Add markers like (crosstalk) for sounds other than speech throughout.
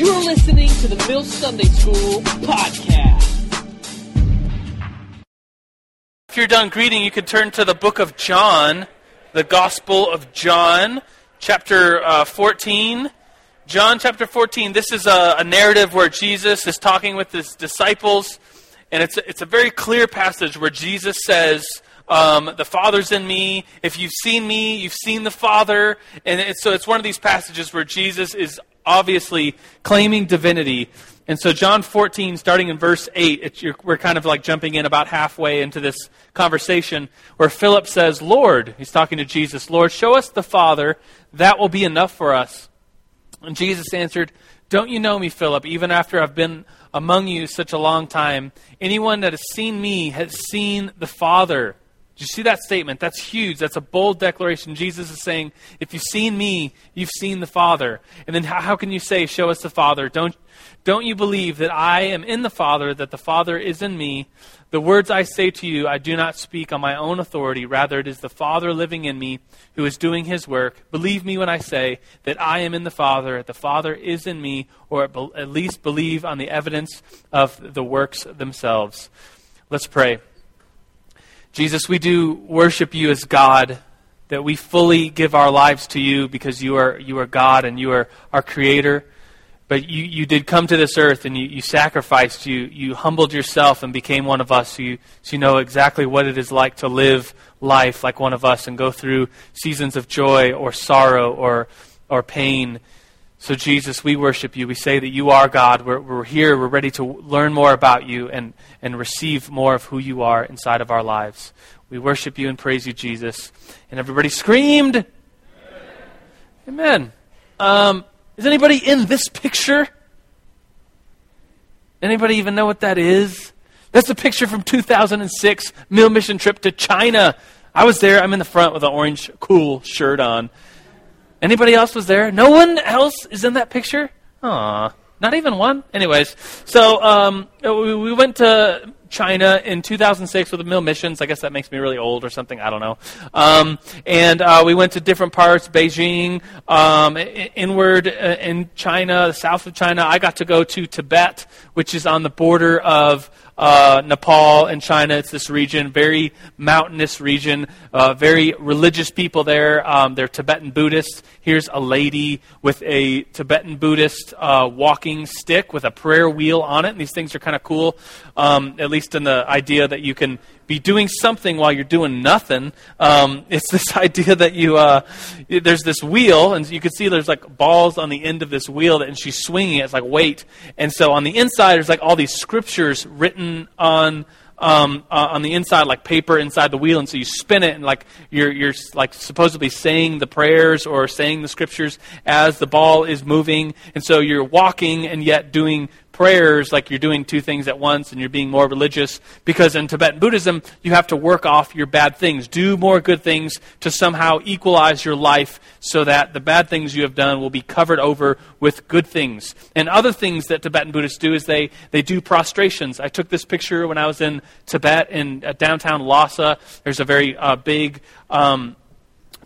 You're listening to the Mill Sunday School podcast. If you're done greeting, you can turn to the book of John, the Gospel of John, chapter uh, 14. John chapter 14, this is a, a, narrative where Jesus is talking with his disciples, and it's it's a very clear passage where Jesus says, um, The Father's in me. If you've seen me, you've seen the Father. And it's, so it's one of these passages where Jesus is obviously claiming divinity. And so, John 14, starting in verse 8, we're kind of like jumping in about halfway into this conversation where Philip says, Lord, he's talking to Jesus, Lord, show us the Father. That will be enough for us. And Jesus answered, Don't you know me, Philip, even after I've been among you such a long time? Anyone that has seen me has seen the Father. You see that statement? That's huge. That's a bold declaration. Jesus is saying, if you've seen me, you've seen the Father. And then how, how, can you say, show us the Father? Don't, don't you believe that I am in the Father, that the Father is in me? The words I say to you, I do not speak on my own authority. Rather, it is the Father living in me who is doing his work. Believe me when I say that I am in the Father, that the Father is in me, or at least believe on the evidence of the works themselves. Let's pray. Jesus, we do worship you as God, that we fully give our lives to you because you are, you are God and you are our Creator. But you, you did come to this earth and you, you sacrificed, you, you humbled yourself and became one of us so you, so you know exactly what it is like to live life like one of us and go through seasons of joy or sorrow or, or pain. So, Jesus, we worship you. We say that you are God. We're, we're here. We're ready to learn more about you and, and receive more of who you are inside of our lives. We worship you and praise you, Jesus. And everybody screamed, Amen. Um, is anybody in this picture? Anybody even know what that is? That's a picture from 2006 Mill Mission trip to China. I was there. I'm in the front with an orange cool shirt on. Anybody else was there? No one else is in that picture? Aw, not even one? Anyways, so um, we, we went to China in 2006 with the Mill Missions. I guess that makes me really old or something. I don't know. Um, and uh, we went to different parts, Beijing, um, inward uh, in China, the south of China. I got to go to Tibet, which is on the border of uh, Nepal and China. It's this region, very mountainous region, uh, very religious people there. Um, they're Tibetan Buddhists. Here's a lady with a Tibetan Buddhist uh, walking stick with a prayer wheel on it. And these things are kind of cool, um, at least in the idea that you can be doing something while you're doing nothing. Um, it's this (laughs) idea that you uh, there's this wheel, and you can see there's like balls on the end of this wheel, and she's swinging it. It's like weight, and so on the inside there's like all these scriptures written on. Um, uh, on the inside, like paper inside the wheel, and so you spin it, and like you're you're like supposedly saying the prayers or saying the scriptures as the ball is moving, and so you're walking and yet doing prayers like you're doing two things at once and you're being more religious because in Tibetan Buddhism, you have to work off your bad things. Do more good things to somehow equalize your life so that the bad things you have done will be covered over with good things. And other things that Tibetan Buddhists do is they, they do prostrations. I took this picture when I was in Tibet in uh, downtown Lhasa. There's a very uh, big. Um,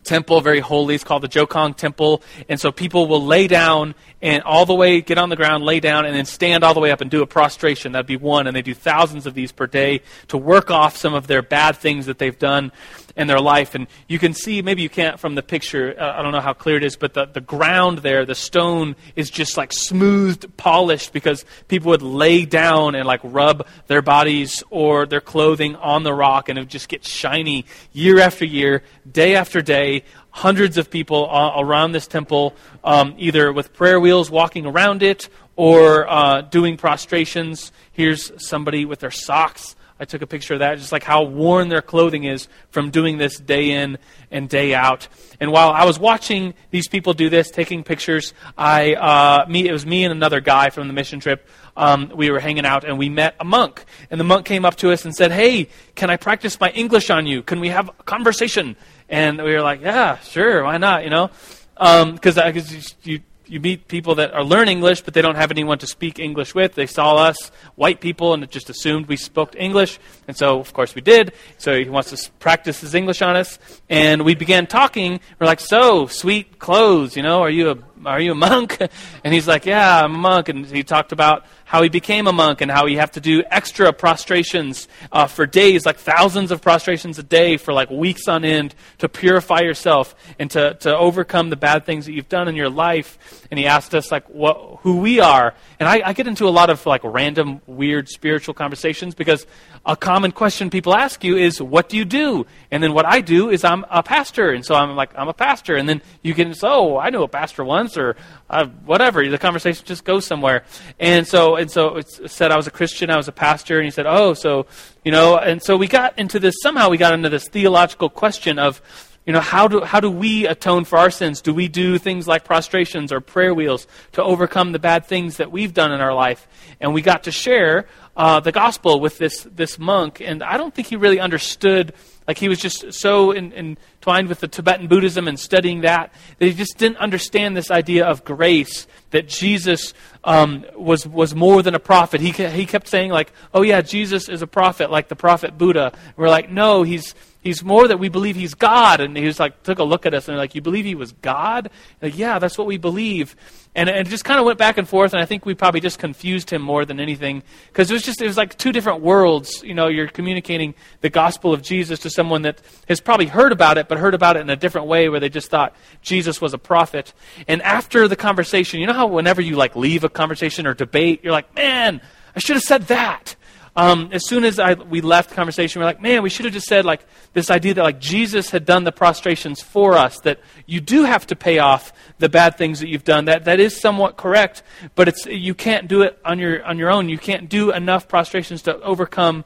temple, very holy. It's called the Jokhang Temple. And so people will lay down and all the way get on the ground, lay down, and then stand all the way up and do a prostration. That'd be one. And they do thousands of these per day to work off some of their bad things that they've done in their life. And you can see, maybe you can't from the picture, uh, I don't know how clear it is, but the, the ground there, the stone is just like smoothed, polished because people would lay down and like rub their bodies or their clothing on the rock and it would just get shiny year after year, day after day. Hundreds of people uh, around this temple, um, either with prayer wheels walking around it or uh, doing prostrations. Here's somebody with their socks I took a picture of that, just like how worn their clothing is from doing this day in and day out. And while I was watching these people do this, taking pictures, I uh, me it was me and another guy from the mission trip. Um, we were hanging out and we met a monk, and the monk came up to us and said, "Hey, can I practice my English on you? Can we have a conversation?" And we were like, "Yeah, sure, why not?" You know, because um, you you meet people that are learning English, but they don't have anyone to speak English with. They saw us, white people, and just assumed we spoke English. And so, of course, we did. So he wants to practice his English on us. And we began talking. We're like, so, sweet clothes, you know, are you a are you a monk? (laughs) And he's like, yeah, I'm a monk. And he talked about how he became a monk and how you have to do extra prostrations uh, for days, like thousands of prostrations a day for like weeks on end to purify yourself and to, to overcome the bad things that you've done in your life. And he asked us like what, who we are. And I, I get into a lot of like random, weird spiritual conversations because a common question people ask you is, what do you do? And then what I do is I'm a pastor. And so I'm like, I'm a pastor. And then you get, oh, I knew a pastor once or uh, whatever. The conversation just goes somewhere. And so, and so it said I was a Christian, I was a pastor. And he said, oh, so, you know, and so we got into this, somehow we got into this theological question of, you know, how do, how do we atone for our sins? Do we do things like prostrations or prayer wheels to overcome the bad things that we've done in our life? And we got to share uh, the gospel with this, this monk, and I don't think he really understood. Like he was just so in, entwined with the Tibetan Buddhism and studying that that he just didn't understand this idea of grace. That Jesus um, was was more than a prophet. He he kept saying like, "Oh yeah, Jesus is a prophet, like the prophet Buddha." And we're like, "No, he's he's more that we believe he's God. And he was like, took a look at us and like, you believe he was God? Like, yeah, that's what we believe. And, and it just kind of went back and forth. And I think we probably just confused him more than anything because it was just, it was like two different worlds. You know, you're communicating the gospel of Jesus to someone that has probably heard about it, but heard about it in a different way where they just thought Jesus was a prophet. And after the conversation, you know how whenever you like leave a conversation or debate, you're like, man, I should have said that. Um, as soon as I, we left the conversation, we are like, man, we should have just said like this idea that like Jesus had done the prostrations for us, that you do have to pay off the bad things that you've done. That that is somewhat correct, but it's you can't do it on your on your own. You can't do enough prostrations to overcome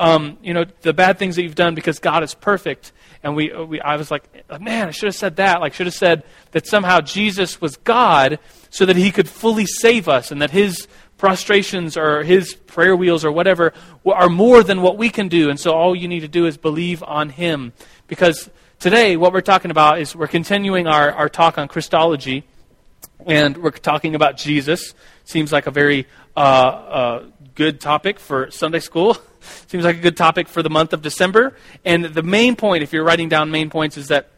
um, you know the bad things that you've done because God is perfect. And we, we I was like, man, I should have said that. Like should have said that somehow Jesus was God so that he could fully save us and that his prostrations or his prayer wheels or whatever are more than what we can do. And so all you need to do is believe on him. Because today, what we're talking about is we're continuing our, our talk on Christology. And we're talking about Jesus. Seems like a very uh, uh, good topic for Sunday school. (laughs) Seems like a good topic for the month of December. And the main point, if you're writing down main points, is that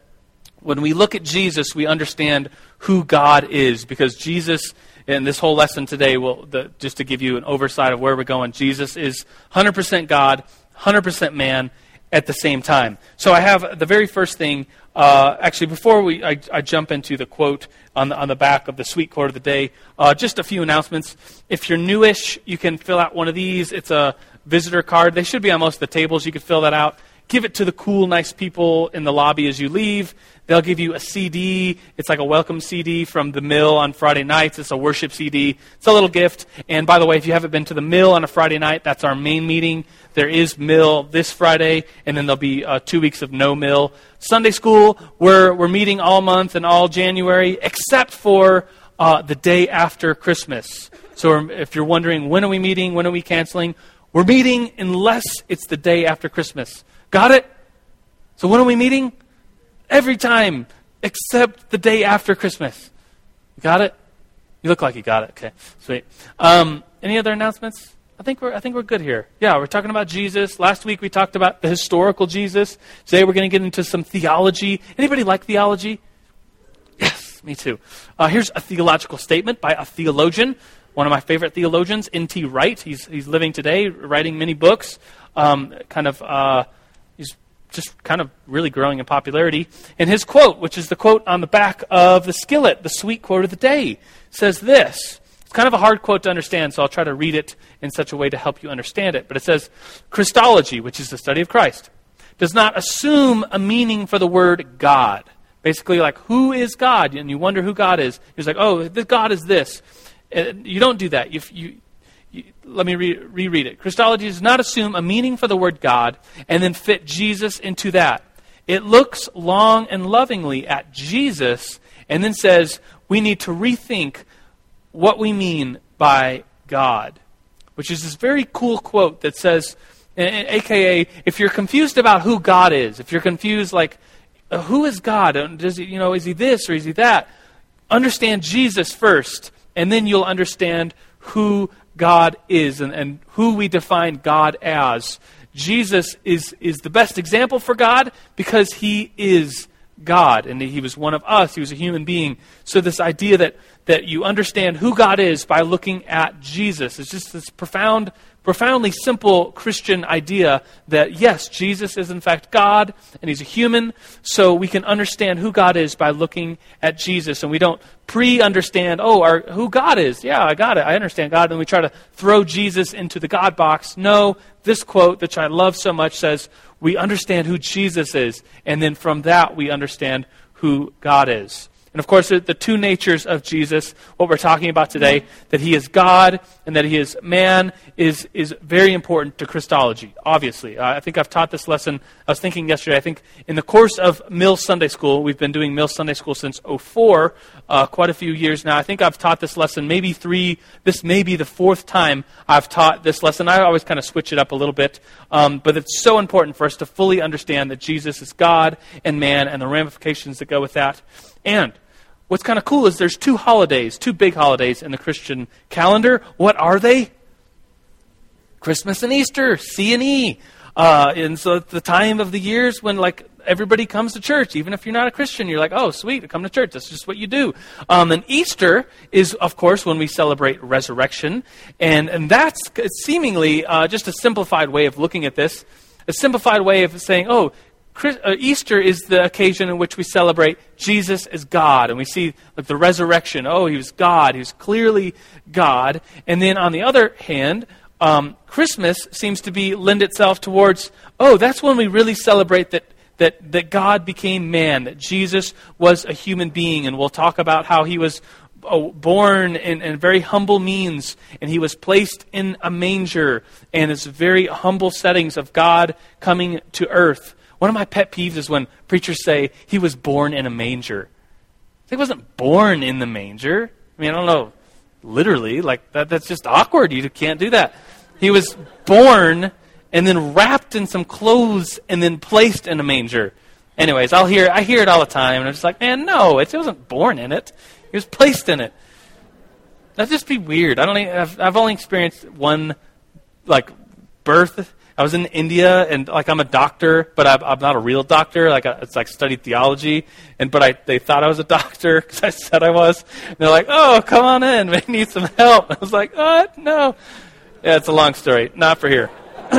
when we look at Jesus, we understand who God is because Jesus and this whole lesson today will the, just to give you an oversight of where we're going. Jesus is 100% God, 100% man at the same time. So I have the very first thing. Uh, actually, before we I, I, jump into the quote on the on the back of the sweet quote of the day, uh, just a few announcements. If you're newish, you can fill out one of these. It's a visitor card. They should be on most of the tables. You can fill that out give it to the cool, nice people in the lobby as you leave. They'll give you a CD. It's like a welcome CD from the mill on Friday nights. It's a worship CD. It's a little gift. And by the way, if you haven't been to the mill on a Friday night, that's our main meeting. There is mill this Friday, and then there'll be uh, two weeks of no mill. Sunday school, we're, we're meeting all month and all January, except for uh, the day after Christmas. So if you're wondering, when are we meeting? When are we canceling? We're meeting unless it's the day after Christmas. Got it? So when are we meeting? Every time except the day after Christmas. Got it? You look like you got it. Okay, sweet. Um, any other announcements? I think we're I think we're good here. Yeah, we're talking about Jesus. Last week we talked about the historical Jesus. Today we're going to get into some theology. Anybody like theology? Yes, me too. Uh, here's a theological statement by a theologian, one of my favorite theologians, N.T. Wright. He's he's living today, writing many books. Um, kind of. Uh, just kind of really growing in popularity. And his quote, which is the quote on the back of the skillet, the sweet quote of the day, says this. It's kind of a hard quote to understand, so I'll try to read it in such a way to help you understand it. But it says Christology, which is the study of Christ, does not assume a meaning for the word God. Basically, like, who is God? And you wonder who God is. He's like, oh, God is this. You don't do that. You, you, let me re- reread it. Christology does not assume a meaning for the word God and then fit Jesus into that. It looks long and lovingly at Jesus and then says we need to rethink what we mean by God, which is this very cool quote that says, aka, if you're confused about who God is, if you're confused like, uh, who is God? Does he, you know, is he this or is he that? understand Jesus first, and then you'll understand who God is and, and who we define God as. Jesus is, is the best example for God because he is God and he was one of us. He was a human being. So, this idea that, that you understand who God is by looking at Jesus is just this profound profoundly simple Christian idea that yes, Jesus is in fact God and he's a human, so we can understand who God is by looking at Jesus. And we don't pre understand, oh, our, who God is. Yeah, I got it. I understand God. And we try to throw Jesus into the God box. No, this quote, which I love so much, says, we understand who Jesus is, and then from that we understand who God is. And of course, the two natures of Jesus, what we're talking about today, that he is God and that he is man, is, is very important to Christology, obviously. Uh, I think I've taught this lesson. I was thinking yesterday, I think in the course of Mills Sunday School, we've been doing Mills Sunday School since 04, uh, quite a few years now. I think I've taught this lesson maybe three, this may be the fourth time I've taught this lesson. I always kind of switch it up a little bit. Um, but it's so important for us to fully understand that Jesus is God and man and the ramifications that go with that. And what's kind of cool is there's two holidays, two big holidays in the Christian calendar. What are they? Christmas and Easter, C and E. Uh, and so it's the time of the years when like everybody comes to church, even if you're not a Christian. You're like, oh, sweet, come to church. That's just what you do. Um, and Easter is, of course, when we celebrate resurrection, and and that's seemingly uh, just a simplified way of looking at this. A simplified way of saying, oh, Easter is the occasion in which we celebrate Jesus as God, and we see like the resurrection. Oh, he was God; he was clearly God. And then on the other hand, um, Christmas seems to be lend itself towards. Oh, that's when we really celebrate that that that God became man, that Jesus was a human being, and we'll talk about how he was oh, born in, in, very humble means, and he was placed in a manger, and it's very humble settings of God coming to earth. One of my pet peeves is when preachers say he was born in a manger. He wasn't born in the manger. I mean, I don't know, literally, like that, that's just awkward. You can't do that. He was born and then wrapped in some clothes and then placed in a manger. Anyways, I'll hear I hear it all the time, and I'm just like, man, no, it wasn't born in it. He was placed in it. That'd just be weird. I don't. I've, I've only experienced one like birth I was in India, and like I'm a doctor, but I'm, I'm not a real doctor. Like I, it's like studied theology, and but I they thought I was a doctor (laughs) because I said I was. And they're like, "Oh, come on in, (laughs) we need some help." I was like, "Oh no." Yeah, it's a long story, not for here. (coughs)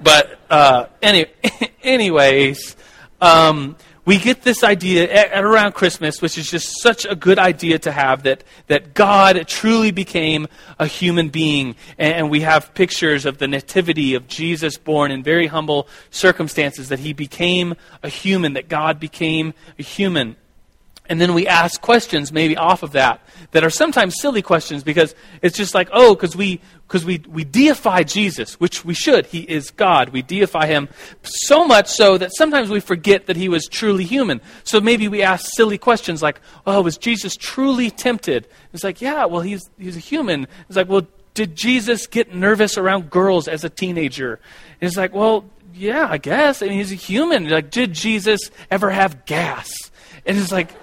but uh, any, (laughs) anyways, um, we get this idea at, at, around Christmas, which is just such a good idea to have that, that God truly became a human being. And, and we have pictures of the nativity of Jesus born in very humble circumstances, that he became a human, that God became a human. And then we ask questions maybe off of that that are sometimes silly questions because it's just like, oh, because we, because we, we deify Jesus, which we should. He is God. We deify him so much so that sometimes we forget that he was truly human. So maybe we ask silly questions like, oh, was Jesus truly tempted? It's like, yeah, well, he's, he's a human. It's like, well, did Jesus get nervous around girls as a teenager? And it's like, well, yeah, I guess. I mean, he's a human. Like, did Jesus ever have gas? And it's like,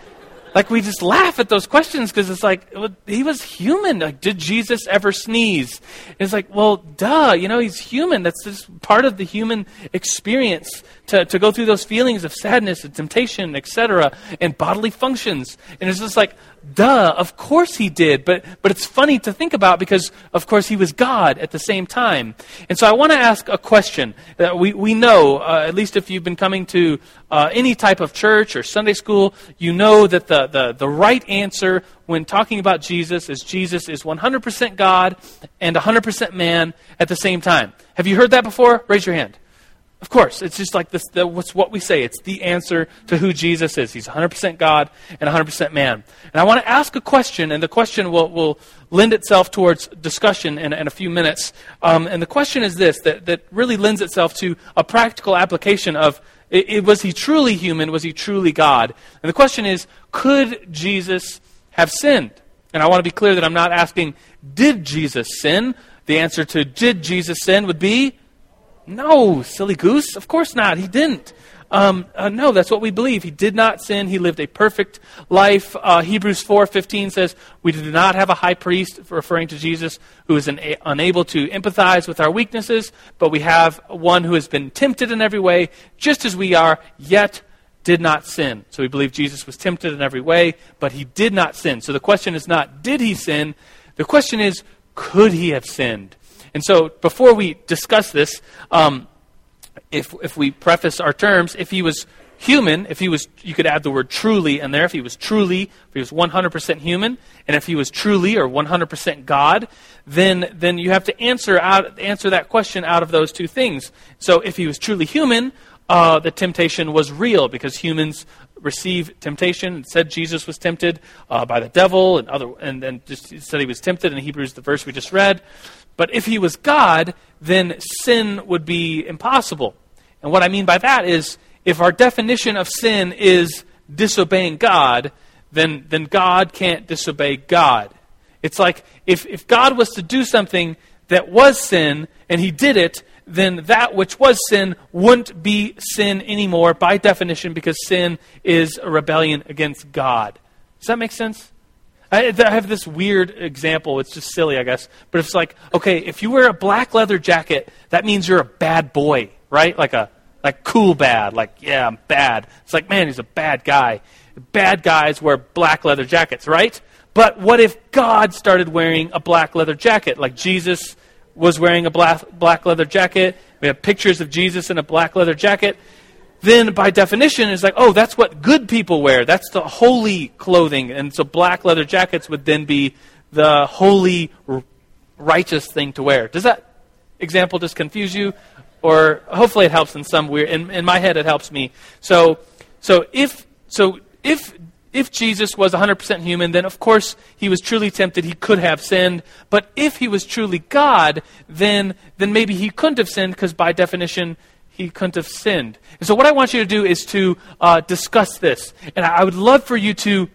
like we just laugh at those questions because it's like he was human. Like, did Jesus ever sneeze? And it's like, well, duh. You know, he's human. That's just part of the human experience to, to go through those feelings of sadness and temptation, etc., and bodily functions. And it's just like, duh. Of course he did. But but it's funny to think about because of course he was God at the same time. And so I want to ask a question that we we know uh, at least if you've been coming to uh, any type of church or Sunday school, you know that the, the, the right answer when talking about Jesus is Jesus is 100% God and 100% man at the same time. Have you heard that before? Raise your hand. Of course, it's just like this. The, what's what we say. It's the answer to who Jesus is. He's 100% God and 100% man. And I want to ask a question, and the question will, will lend itself towards discussion in, in a few minutes. Um, and the question is this that, that really lends itself to a practical application of it, it, was he truly human? Was he truly God? And the question is could Jesus have sinned? And I want to be clear that I'm not asking, did Jesus sin? The answer to did Jesus sin would be no, silly goose. Of course not. He didn't. Um, uh, no, that's what we believe. He did not sin. He lived a perfect life. Uh, Hebrews 4.15 says, we do not have a high priest, referring to Jesus, who is an, a, unable to empathize with our weaknesses, but we have one who has been tempted in every way, just as we are, yet did not sin. So we believe Jesus was tempted in every way, but he did not sin. So the question is not, did he sin? The question is, could he have sinned? And so before we discuss this, um, if, if we preface our terms, if he was human, if he was, you could add the word truly in there, if he was truly, if he was 100% human, and if he was truly or 100% God, then, then you have to answer, out, answer that question out of those two things. So if he was truly human, uh, the temptation was real because humans receive temptation. It said Jesus was tempted uh, by the devil, and other, and then just said he was tempted in Hebrews, the verse we just read. But if he was God, then sin would be impossible. And what I mean by that is if our definition of sin is disobeying God, then, then God can't disobey God. It's like if, if God was to do something that was sin and he did it, then that which was sin wouldn't be sin anymore by definition because sin is a rebellion against God. Does that make sense? I, I have this weird example. It's just silly, I guess. But it's like, okay, if you wear a black leather jacket, that means you're a bad boy, right? Like a like cool bad. Like, yeah, I'm bad. It's like, man, he's a bad guy. Bad guys wear black leather jackets, right? But what if God started wearing a black leather jacket? Like Jesus was wearing a black, black leather jacket. We have pictures of Jesus in a black leather jacket then by definition it's like, oh, that's what good people wear. That's the holy clothing. And so black leather jackets would then be the holy, righteous thing to wear. Does that example just confuse you? Or hopefully it helps in some weird, in, in my head it helps me. So, so if, so if, if Jesus was 100% human, then of course he was truly tempted. He could have sinned. But if he was truly God, then, then maybe he couldn't have sinned because by definition he couldn't have sinned. And so, what I want you to do is to uh, discuss this. And I would love for you to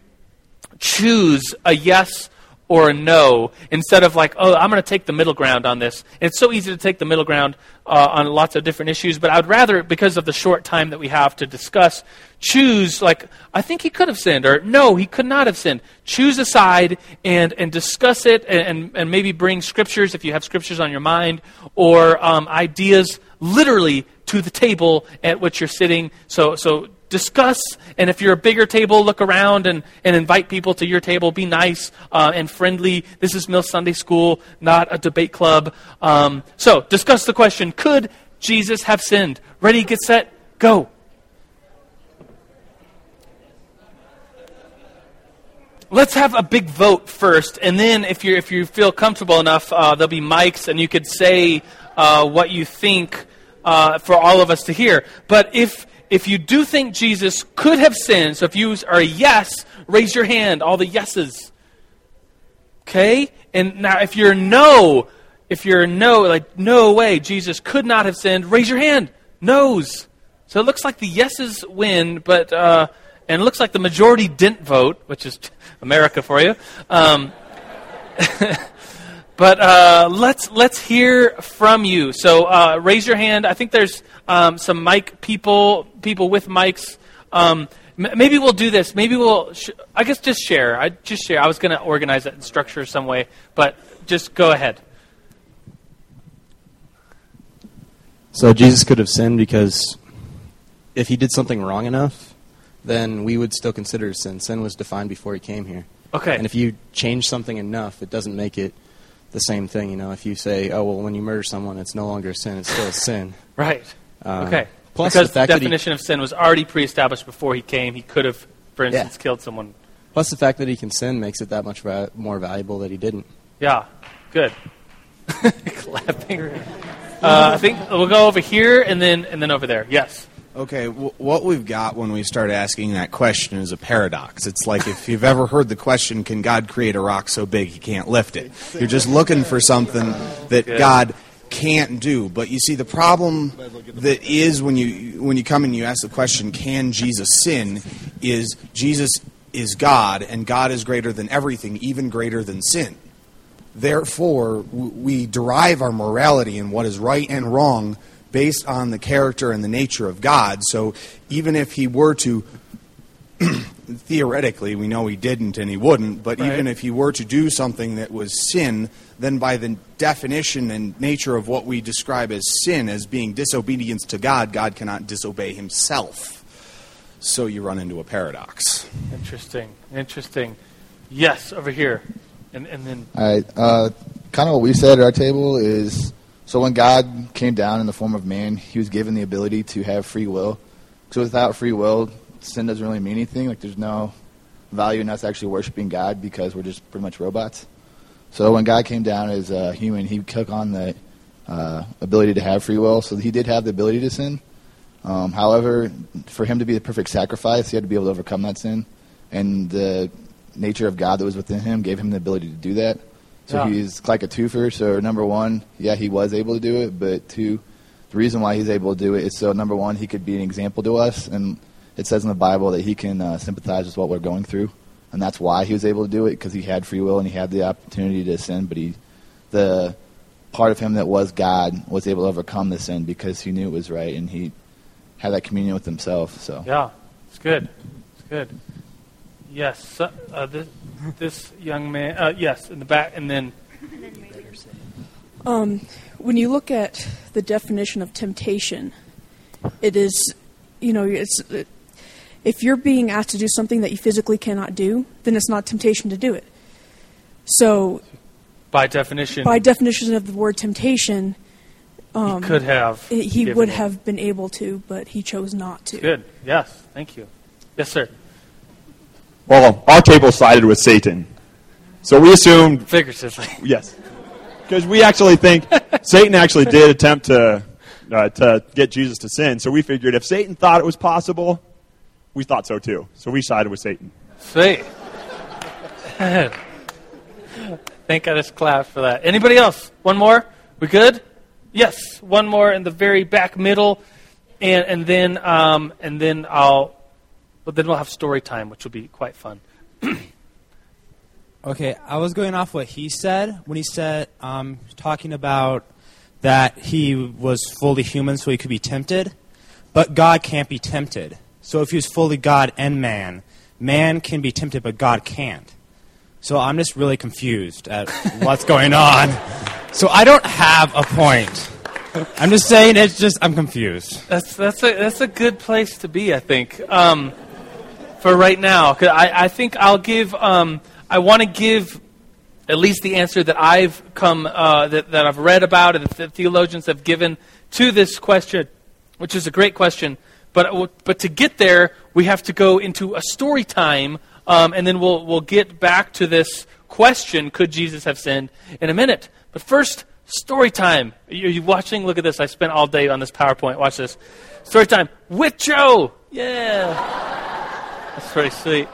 choose a yes or a no instead of like, oh, I'm going to take the middle ground on this. And it's so easy to take the middle ground uh, on lots of different issues, but I would rather, because of the short time that we have to discuss, choose like, I think he could have sinned, or no, he could not have sinned. Choose a side and, and discuss it, and, and, and maybe bring scriptures if you have scriptures on your mind, or um, ideas literally to the table at which you're sitting. So, so discuss, and if you're a bigger table, look around and, and invite people to your table. Be nice uh, and friendly. This is Mill Sunday School, not a debate club. Um, so, discuss the question Could Jesus have sinned? Ready, get set, go. Let's have a big vote first, and then if you if you feel comfortable enough, uh, there'll be mics, and you could say uh, what you think uh, for all of us to hear. But if if you do think Jesus could have sinned, so if you are a yes, raise your hand. All the yeses. Okay? And now if you're no, if you're no, like no way, Jesus could not have sinned, raise your hand. No's. So it looks like the yeses win, but uh, and it looks like the majority didn't vote, which is (laughs) America for you. Um, (laughs) But uh, let's let's hear from you. So uh, raise your hand. I think there's um, some mic people people with mics. Um, m- maybe we'll do this. Maybe we'll. Sh- I guess just share. I just share. I was going to organize it in structure some way, but just go ahead. So Jesus could have sinned because if he did something wrong enough, then we would still consider sin. Sin was defined before he came here. Okay. And if you change something enough, it doesn't make it the same thing. You know, if you say, "Oh well, when you murder someone, it's no longer a sin; it's still a sin." (laughs) Right. Um, okay. plus because the the that he- definition of sin was already pre-established before he came. He could have, for instance, killed someone. Plus, the fact that he can sin makes it that much va- more valuable that he didn't. Yeah. Good. (laughs) Clapping. Uh, I think we'll go over here and then and then over there. Yes. Okay, w- what we've got when we start asking that question is a paradox. It's like if you've ever heard the question, can God create a rock so big he can't lift it? You're just looking for something that. God can't do. But you see, the problem that is when you when you come and you ask the question, can Jesus sin? Is Jesus is God, and God is greater than everything, even greater than sin. Therefore, w- we derive our morality and what is right and wrong based on the character and the nature of God. So even if he were to (clears throat) theoretically, we know he didn't and he wouldn't, but Right. even if he were to do something that was sin, then by the definition and nature of what we describe as sin, as being disobedience to God, God cannot disobey himself. So you run into a paradox. Interesting. Interesting. Yes, over here. And, and then, All right. Uh, kind of what we said at our table is so when God came down in the form of man, he was given the ability to have free will. So without free will, sin doesn't really mean anything. Like there's no value in us actually worshiping God because we're just pretty much robots. So when God came down as a human, he took on the uh, ability to have free will. So he did have the ability to sin. Um, however, for him to be the perfect sacrifice, he had to be able to overcome that sin. And the nature of God that was within him gave him the ability to do that. So Yeah. he's like a twofer. So number one, yeah, he was able to do it. But two, the reason why he's able to do it is so number one, he could be an example to us. And it says in the Bible that he can uh, sympathize with what we're going through. And that's why he was able to do it because he had free will and he had the opportunity to sin. But he, the part of him that was God was able to overcome the sin because he knew it was right and he had that communion with himself. So yeah, it's good. It's good. Yes, uh, uh, this, this young man, uh, yes, in the back, and then, Um, when you look at the definition of temptation, it is, you know, it's it, if you're being asked to do something that you physically cannot do, then it's not temptation to do it. So, by definition, by definition of the word temptation, he could have. he would it. have been able to, but he chose not to. Good. Yes, thank you. Yes, sir. Well, our table sided with Satan. So we assumed, Figuratively. yes. Because we actually think Satan actually did attempt to, uh, to get Jesus to sin. So we figured if Satan thought it was possible, we thought so too. So we sided with Satan. Sweet. (laughs) Think I just clapped for that. Anybody else? One more? We good? Yes. One more in the very back middle, and and then um, and then I'll. But then we'll have story time, which will be quite fun. (clears throat) Okay, I was going off what he said when he said, um, talking about that he was fully human so he could be tempted, but God can't be tempted. So if he was fully God and man, man can be tempted, but God can't. So I'm just really confused at (laughs) what's going on. So I don't have a point. I'm just saying it's just I'm confused. That's that's a that's a good place to be, I think, um, for right now. I I think I'll give um, I want to give at least the answer that I've come uh, that that I've read about and that theologians have given to this question, which is a great question. But but to get there, we have to go into a story time, um, and then we'll we'll get back to this question: Could Jesus have sinned? In a minute. But first, story time. Are you watching? Look at this. I spent all day on this PowerPoint. Watch this. Story time with Joe. Yeah, that's pretty sweet.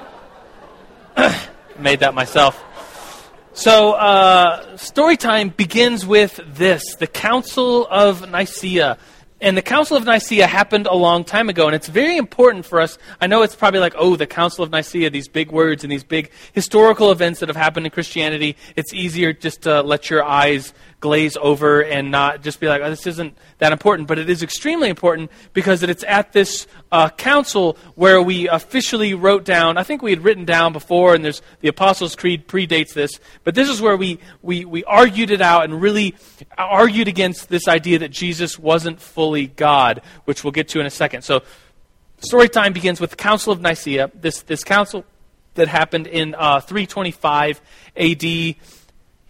(coughs) Made that myself. So, uh, story time begins with this the Council of Nicaea. And the Council of Nicaea happened a long time ago, and it's very important for us. I know it's probably like, oh, the Council of Nicaea, these big words and these big historical events that have happened in Christianity. It's easier just to let your eyes glaze over and not just be like, oh, this isn't that important. But it is extremely important because it's at this uh, council where we officially wrote down, I think we had written down before, and there's the Apostles' Creed predates this, but this is where we, we, we argued it out and really argued against this idea that Jesus wasn't fully God, which we'll get to in a second. So, story time begins with the Council of Nicaea, this, this council that happened in uh, 325 AD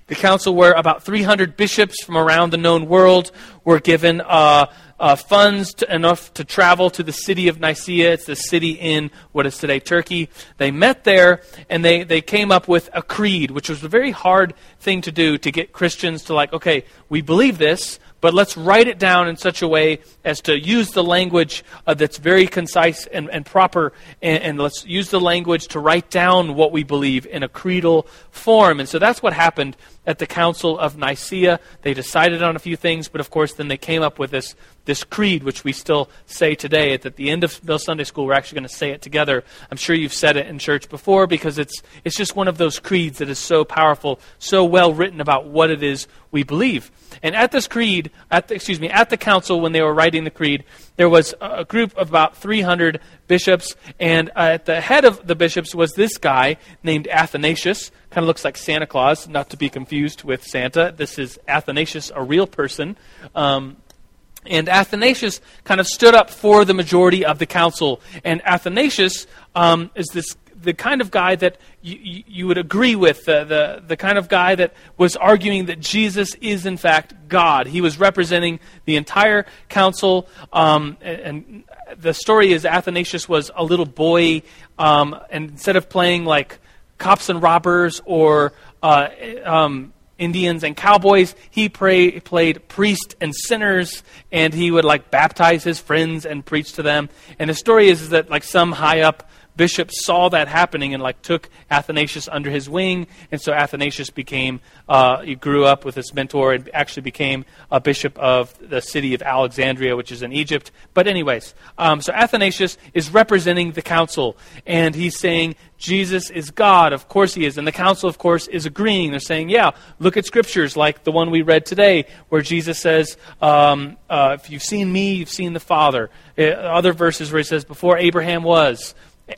the council where about 300 bishops from around the known world were given uh, uh, funds to, enough to travel to the city of Nicaea. It's the city in what is today Turkey. They met there and they, they came up with a creed, which was a very hard thing to do to get Christians to, like, okay, we believe this, but let's write it down in such a way as to use the language uh, that's very concise and, and proper, and, and let's use the language to write down what we believe in a creedal form. And so that's what happened at the Council of Nicaea. They decided on a few things, but of course, then they came up with this, this creed, which we still say today. At the end of Mill Sunday School, we're actually going to say it together. I'm sure you've said it in church before because it's, it's just one of those creeds that is so powerful, so well written about what it is we believe. And at this creed, at the, excuse me, at the council when they were writing the creed, there was a group of about 300 bishops, and uh, at the head of the bishops was this guy named Athanasius. Kind of looks like Santa Claus, not to be confused with Santa. This is Athanasius, a real person. Um, and Athanasius kind of stood up for the majority of the council. And Athanasius um, is this the kind of guy that you, you would agree with, the, the, the kind of guy that was arguing that Jesus is, in fact, God. He was representing the entire council. Um, and, and, the story is Athanasius was a little boy, um, and instead of playing like cops and robbers or uh, um, Indians and cowboys. He pray, played priest and sinners, and he would like baptize his friends and preach to them. And the story is, is that like some high up bishop saw that happening and like took Athanasius under his wing, and so Athanasius became uh, he grew up with his mentor and actually became a bishop of the city of Alexandria, which is in Egypt. But anyways, um, so Athanasius is representing the council, and he's saying Jesus is God. Of course he is, and the council, of course, is agreeing. They're saying, yeah, look at scriptures like the one we read today, where Jesus says, um, uh, "If you've seen me, you've seen the Father." Uh, other verses where he says, "Before Abraham was."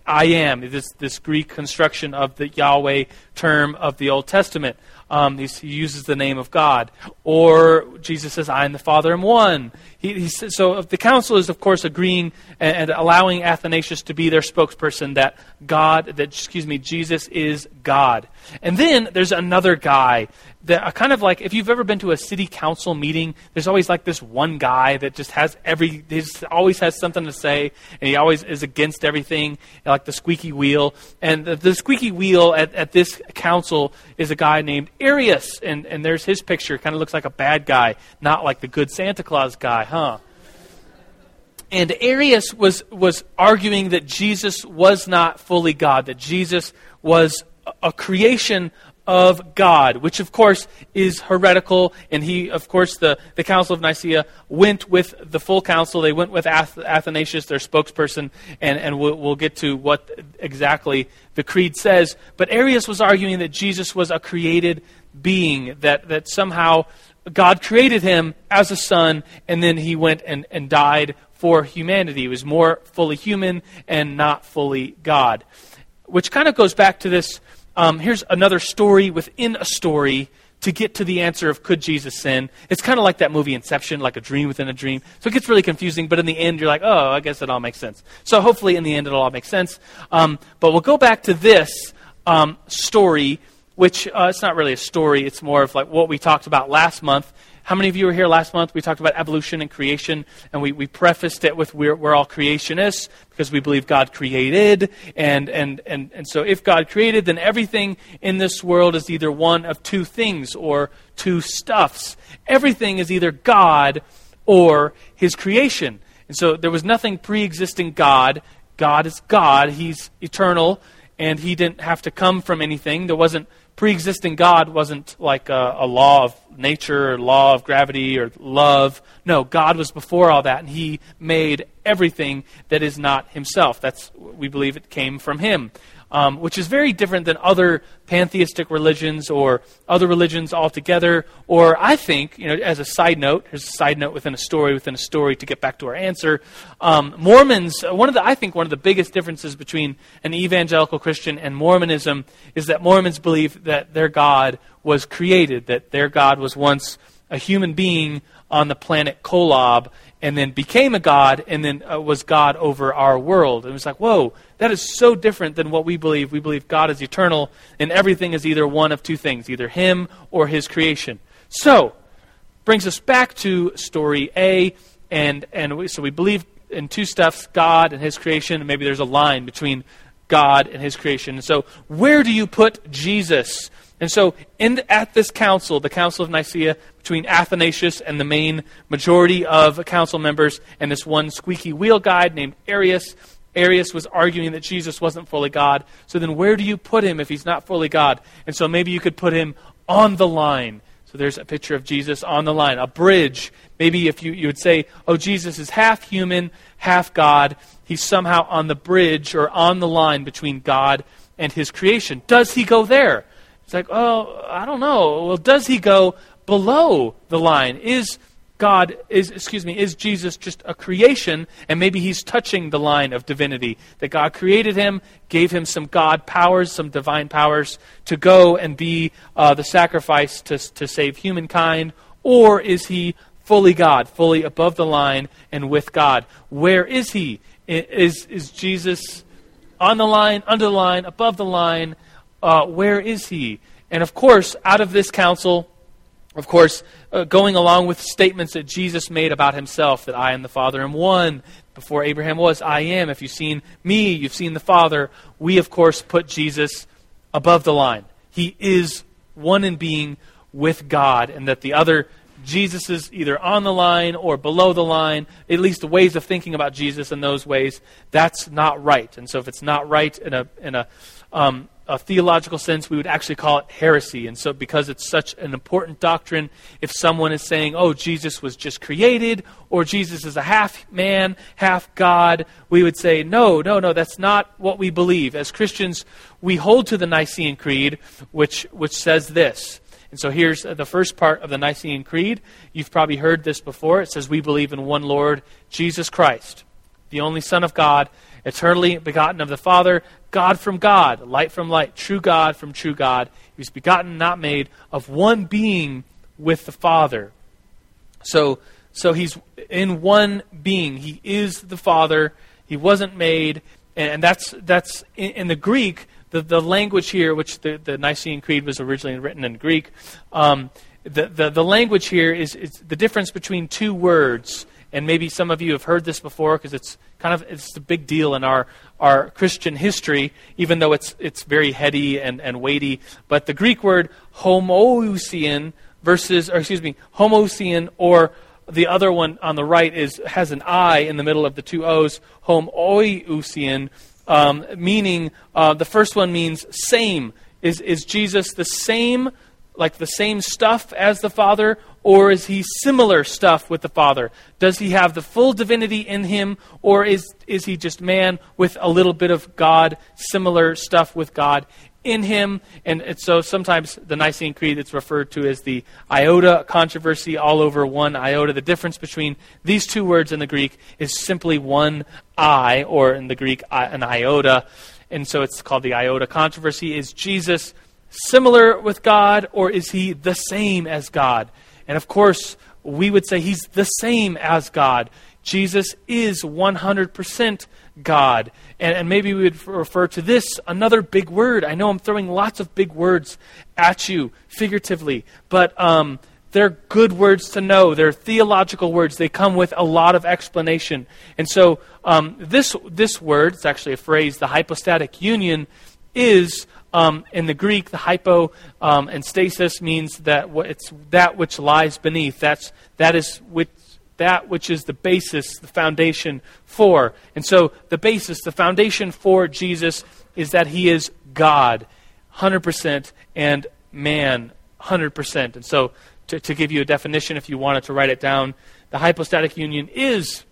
I am, this, this Greek construction of the Yahweh term of the Old Testament. Um, he uses the name of God. Or Jesus says, I and the Father am one. He, he says, so the council is, of course, agreeing and, and, allowing Athanasius to be their spokesperson that God, that, excuse me, Jesus is God. And then there's another guy that uh, kind of like if you've ever been to a city council meeting, there's always like this one guy that just has every, he just always has something to say, and he always is against everything, like the squeaky wheel. And the, the squeaky wheel at, at this council is a guy named Arius, and, and there's his picture. Kind of looks like a bad guy, not like the good Santa Claus guy huh? And Arius was, was arguing that Jesus was not fully God, that Jesus was a creation of God, which of course is heretical. And he, of course, the, the Council of Nicaea went with the full council. They went with Ath- Athanasius, their spokesperson, and, and we'll, we'll get to what exactly the creed says. But Arius was arguing that Jesus was a created being, that, that somehow God created him as a son, and then he went and, and died for humanity. He was more fully human and not fully God. Which kind of goes back to this um, here's another story within a story to get to the answer of could Jesus sin. It's kind of like that movie Inception, like a dream within a dream. So it gets really confusing, but in the end, you're like, oh, I guess it all makes sense. So hopefully, in the end, it'll all make sense. Um, but we'll go back to this um, story which uh, it's not really a story. It's more of like what we talked about last month. How many of you were here last month? We talked about evolution and creation, and we, we prefaced it with we're, we're all creationists because we believe God created. And, and, and, and so if God created, then everything in this world is either one of two things or two stuffs. Everything is either God or his creation. And so there was nothing pre existing God. God is God, he's eternal, and he didn't have to come from anything. There wasn't pre-existing God wasn't like a, a, law of nature or law of gravity or love. No, God was before all that, and He made everything that is not Himself. That's we believe it came from Him um, which is very different than other pantheistic religions or other religions altogether. Or I think, you know, as a side note, here's a side note within a story within a story to get back to our answer. Um, Mormons, one of the, I think one of the biggest differences between an evangelical Christian and Mormonism is that Mormons believe that their God was created, that their God was once a human being on the planet Kolob and then became a god and then uh, was God over our world. And it was like, whoa, that is so different than what we believe. We believe God is eternal and everything is either one of two things, either Him or His creation. So, brings us back to story A, and, and we, so we believe in two stuffs God and His creation, and maybe there's a line between God and His creation. And so, where do you put Jesus? And so, in, at this council, the Council of Nicaea, between Athanasius and the main majority of council members, and this one squeaky wheel guy named Arius, Arius was arguing that Jesus wasn't fully God. So then, where do you put him if he's not fully God? And so maybe you could put him on the line. So there's a picture of Jesus on the line, a bridge. Maybe if you, you would say, oh, Jesus is half human, half God. He's somehow on the bridge or on the line between God and his creation. Does he go there? It's like, oh, I don't know. Well, does he go below the line? Is God is excuse me, is Jesus just a creation and maybe he's touching the line of divinity that God created him, gave him some God powers, some divine powers to go and be uh, the sacrifice to to save humankind, or is he fully God, fully above the line and with God? Where is he? Is is Jesus on the line, under the line, above the line? Uh, where is he? And of course, out of this council of course, uh, going along with statements that Jesus made about himself that I and the Father am one. Before Abraham was, I am. If you've seen me, you've seen the Father. We, of course, put Jesus above the line. He is one in being with God, and that the other Jesus is either on the line or below the line, at least the ways of thinking about Jesus in those ways, that's not right. And so if it's not right in a, in a um, a theological sense, we would actually call it heresy. And so, because it's such an important doctrine, if someone is saying, oh, Jesus was just created, or Jesus is a half man, half God, we would say, no, no, no, that's not what we believe. As Christians, we hold to the Nicene Creed, which, which says this. And so here's the first part of the Nicene Creed. You've probably heard this before. It says, We believe in one Lord, Jesus Christ, the only Son of God eternally begotten of the Father, God from God, light from light, true God from true God. He was begotten, not made, of one being with the Father. So, so he's in one being. He is the Father. He wasn't made, and that's that's in, in the Greek. The, the language here, which the, the Nicene Creed was originally written in Greek, um, the, the, the language here is, is the difference between two words and maybe some of you have heard this before because it's kind of it's a big deal in our, our Christian history, even though it's it's very heady and, and weighty. But the Greek word homoousian versus or excuse me, homoousian or the other one on the right is has an I in the middle of the two O's, homoiousian, um, meaning uh, the first one means same. Is is Jesus the same like the same stuff as the Father, or is he similar stuff with the Father? Does he have the full divinity in him, or is, is he just man with a little bit of God, similar stuff with God in him? And so sometimes the Nicene Creed it's referred to as the iota controversy, all over one iota. The difference between these two words in the Greek is simply one I, or in the Greek, an iota. And so it's called the iota controversy. Is Jesus similar with God or is he the same as God? And of course, we would say he's the same as God. Jesus is 100% God. And, and, maybe we would refer to this, another big word. I know I'm throwing lots of big words at you figuratively, but um, they're good words to know. They're theological words. They come with a lot of explanation. And so um, this, this word, it's actually a phrase, the hypostatic union, is um, in the Greek, the hypo um, and stasis means that it's that which lies beneath. That's that is which that which is the basis, the foundation for. And so the basis, the foundation for Jesus is that he is God, 100%, and man, 100%. And so to, to give you a definition, if you wanted to write it down, the hypostatic union is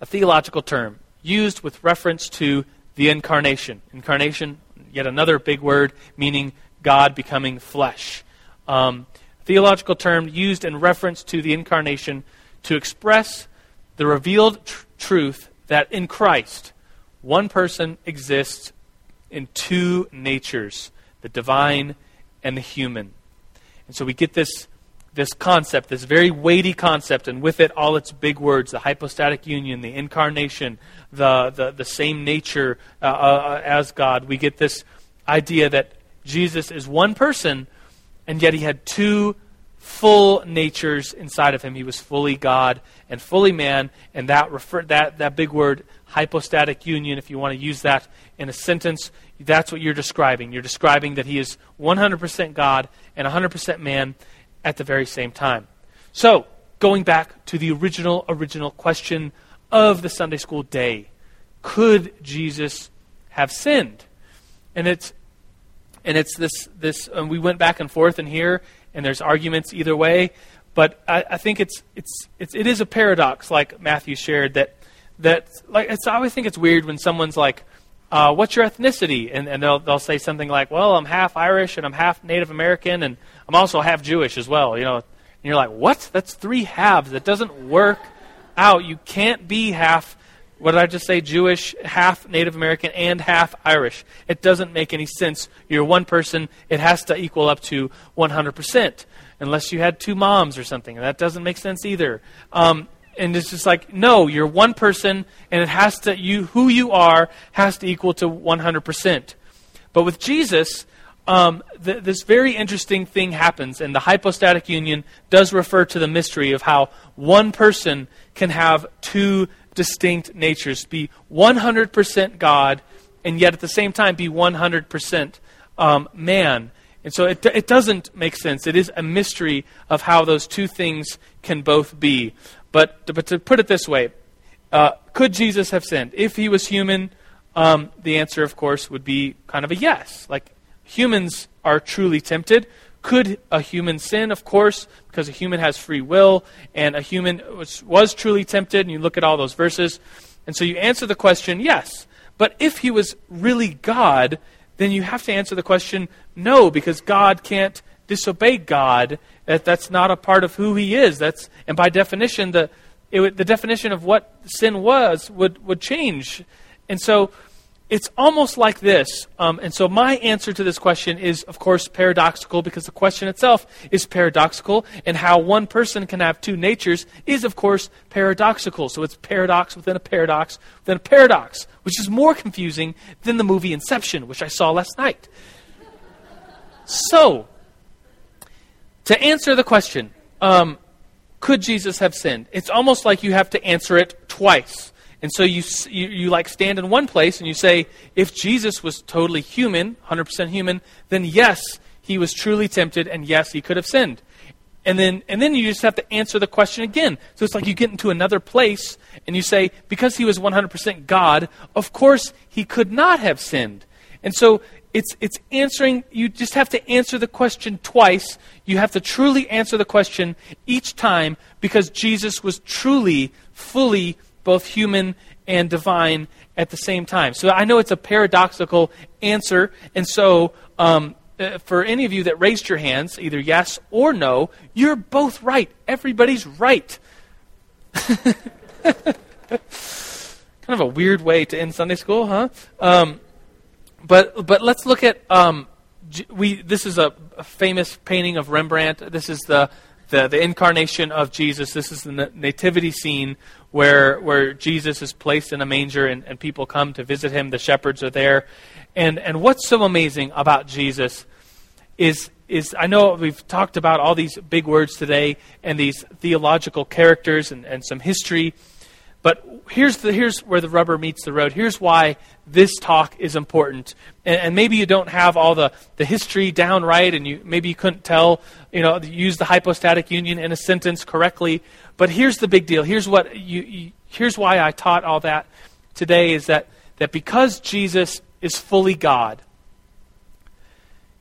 a theological term used with reference to the incarnation. Incarnation, yet another big word meaning God becoming flesh. Um, theological term used in reference to the incarnation to express the revealed tr- truth that in Christ, one person exists in two natures the divine and the human. And so we get this, this concept, this very weighty concept, and with it all its big words the hypostatic union, the incarnation, the, the, the same nature uh, uh, as God. We get this idea that Jesus is one person, and yet he had two full natures inside of him. He was fully God and fully man, and that refer, that that big word hypostatic union, if you want to use that in a sentence, that's what you're describing. You're describing that he is 100% God and 100% man at the very same time. So, going back to the original original question of the Sunday school day, could Jesus have sinned? And it's and it's this this we went back and forth in here and there's arguments either way. But I, I think it's, it's, it's, it is a paradox, like Matthew shared, that, that like, it's, I always think it's weird when someone's like, uh, what's your ethnicity? And, and they'll, they'll say something like, well, I'm half Irish and I'm half Native American and I'm also half Jewish as well. You know, and you're like, what? That's three halves. That doesn't work out. You can't be half, what did I just say, Jewish, half Native American, and half Irish. It doesn't make any sense. You're one person. It has to equal up to 100%, unless you had two moms or something. That doesn't make sense either. Um, and it's just like no you're one person and it has to you who you are has to equal to 100% but with jesus um, th- this very interesting thing happens and the hypostatic union does refer to the mystery of how one person can have two distinct natures be 100% god and yet at the same time be 100% um, man and so it, it doesn't make sense. It is a mystery of how those two things can both be. But, but to put it this way, uh, could Jesus have sinned? If he was human, um, the answer, of course, would be kind of a yes. Like, humans are truly tempted. Could a human sin? Of course, because a human has free will, and a human was, was truly tempted, and you look at all those verses. And so you answer the question, yes. But if he was really God, then you have to answer the question, no, because God can't disobey God that, that's not a part of who he is. That's, and by definition, the, it, the definition of what sin was would, would change. And so it's almost like this. Um, and so my answer to this question is, of course, paradoxical because the question itself is paradoxical. And how one person can have two natures is, of course, paradoxical. So it's paradox within a paradox within a paradox, which is more confusing than the movie Inception, which I saw last night. So, to answer the question, um, could Jesus have sinned? It's almost like you have to answer it twice. And so you, you, you, like stand in one place and you say, if Jesus was totally human, 100% human, then yes, he was truly tempted and yes, he could have sinned. And then, and then you just have to answer the question again. So it's like you get into another place and you say, because he was 100% God, of course he could not have sinned. And so it's, it's answering, you just have to answer the question twice. You have to truly answer the question each time because Jesus was truly, fully both human and divine at the same time. So I know it's a paradoxical answer, and so um, uh, for any of you that raised your hands, either yes or no, you're both right. Everybody's right. (laughs) kind of a weird way to end Sunday school, huh? Um, but but let's look at um, we. This is a, a, famous painting of Rembrandt. This is the, the the incarnation of Jesus. This is the nativity scene where where Jesus is placed in a manger and, and people come to visit him. The shepherds are there, and and what's so amazing about Jesus is is I know we've talked about all these big words today and these theological characters and, and some history but here's, the, here's where the rubber meets the road. Here's why this talk is important. And, and, maybe you don't have all the, the history down right, and you, maybe you couldn't tell, you know, use the hypostatic union in a sentence correctly. But here's the big deal. Here's, what you, you, here's why I taught all that today is that, that because Jesus is fully God,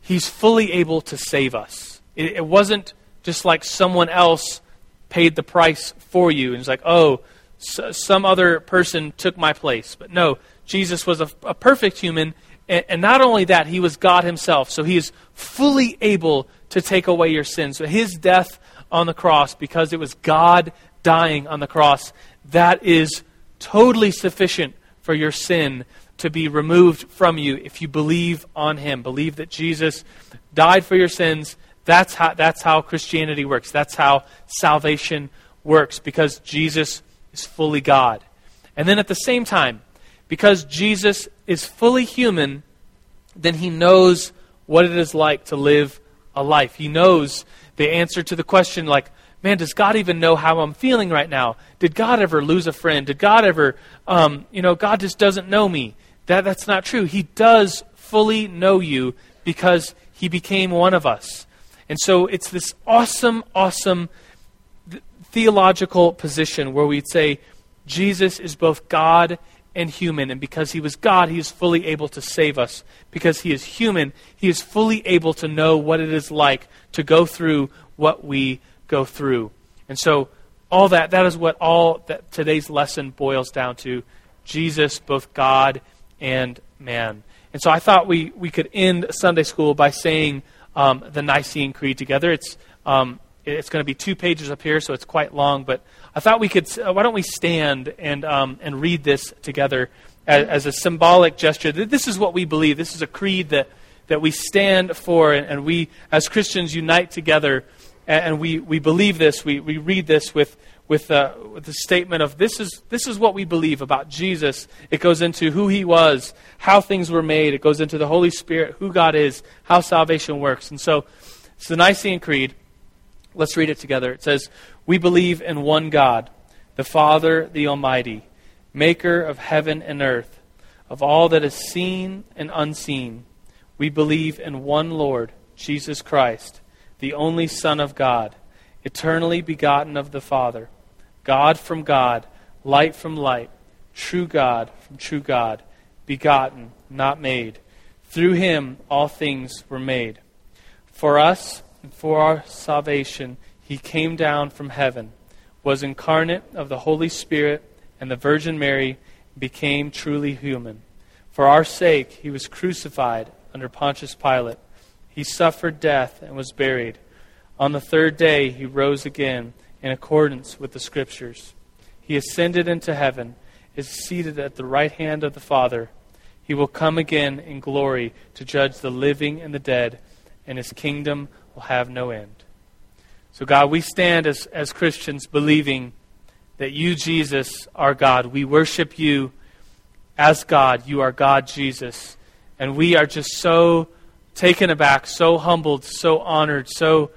he's fully able to save us. It, it wasn't just like someone else paid the price for you. And it's like, oh, some other person took my place. But no, Jesus was a, a perfect human, and, and, not only that, he was God himself. So he is fully able to take away your sins. So his death on the cross, because it was God dying on the cross, that is totally sufficient for your sin to be removed from you if you believe on him. Believe that Jesus died for your sins. That's how, that's how Christianity works. That's how salvation works, because Jesus is fully God. And then at the same time, because Jesus is fully human, then he knows what it is like to live a life. He knows the answer to the question, like, man, does God even know how I'm feeling right now? Did God ever lose a friend? Did God ever, um, you know, God just doesn't know me? That, that's not true. He does fully know you because he became one of us. And so it's this awesome, awesome theological position where we'd say Jesus is both God and human. And because he was God, he is fully able to save us. Because he is human, he is fully able to know what it is like to go through what we go through. And so, all that, that is what all that today's lesson boils down to Jesus, both God and man. And so I thought we, we could end Sunday school by saying um, the Nicene Creed together. It's, um, it's going to be two pages up here, so it's quite long, but I thought we could, uh, why don't we stand and, um, and read this together as, as, a symbolic gesture. This is what we believe. This is a creed that, that we stand for, and, and we, as Christians, unite together, and, and we, we believe this. We, we read this with, with, uh, with the statement of this is, this is what we believe about Jesus. It goes into who he was, how things were made. It goes into the Holy Spirit, who God is, how salvation works. And so it's the Nicene Creed. Let's read it together. It says, We believe in one God, the Father, the Almighty, maker of heaven and earth, of all that is seen and unseen. We believe in one Lord, Jesus Christ, the only Son of God, eternally begotten of the Father, God from God, light from light, true God from true God, begotten, not made. Through him all things were made. For us, and for our salvation, he came down from heaven, was incarnate of the Holy Spirit and the Virgin Mary, became truly human. For our sake, he was crucified under Pontius Pilate. He suffered death and was buried. On the third day, he rose again in accordance with the Scriptures. He ascended into heaven, is seated at the right hand of the Father. He will come again in glory to judge the living and the dead, and his kingdom will have no end. So, God, we stand as, as Christians believing that you, Jesus, are God. We worship you as God. You are God, Jesus. And we are just so taken aback, so humbled, so honored, so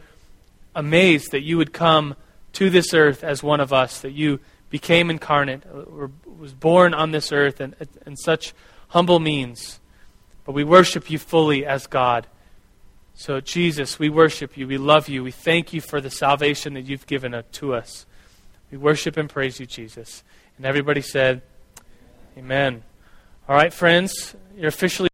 amazed that you would come to this earth as one of us, that you became incarnate, uh, or was born on this earth in, in such humble means. But we worship you fully as God. So, Jesus, we worship you. We love you. We thank you for the salvation that you've given uh, to us. We worship and praise you, Jesus. And everybody said, Amen. All right, friends, you're officially.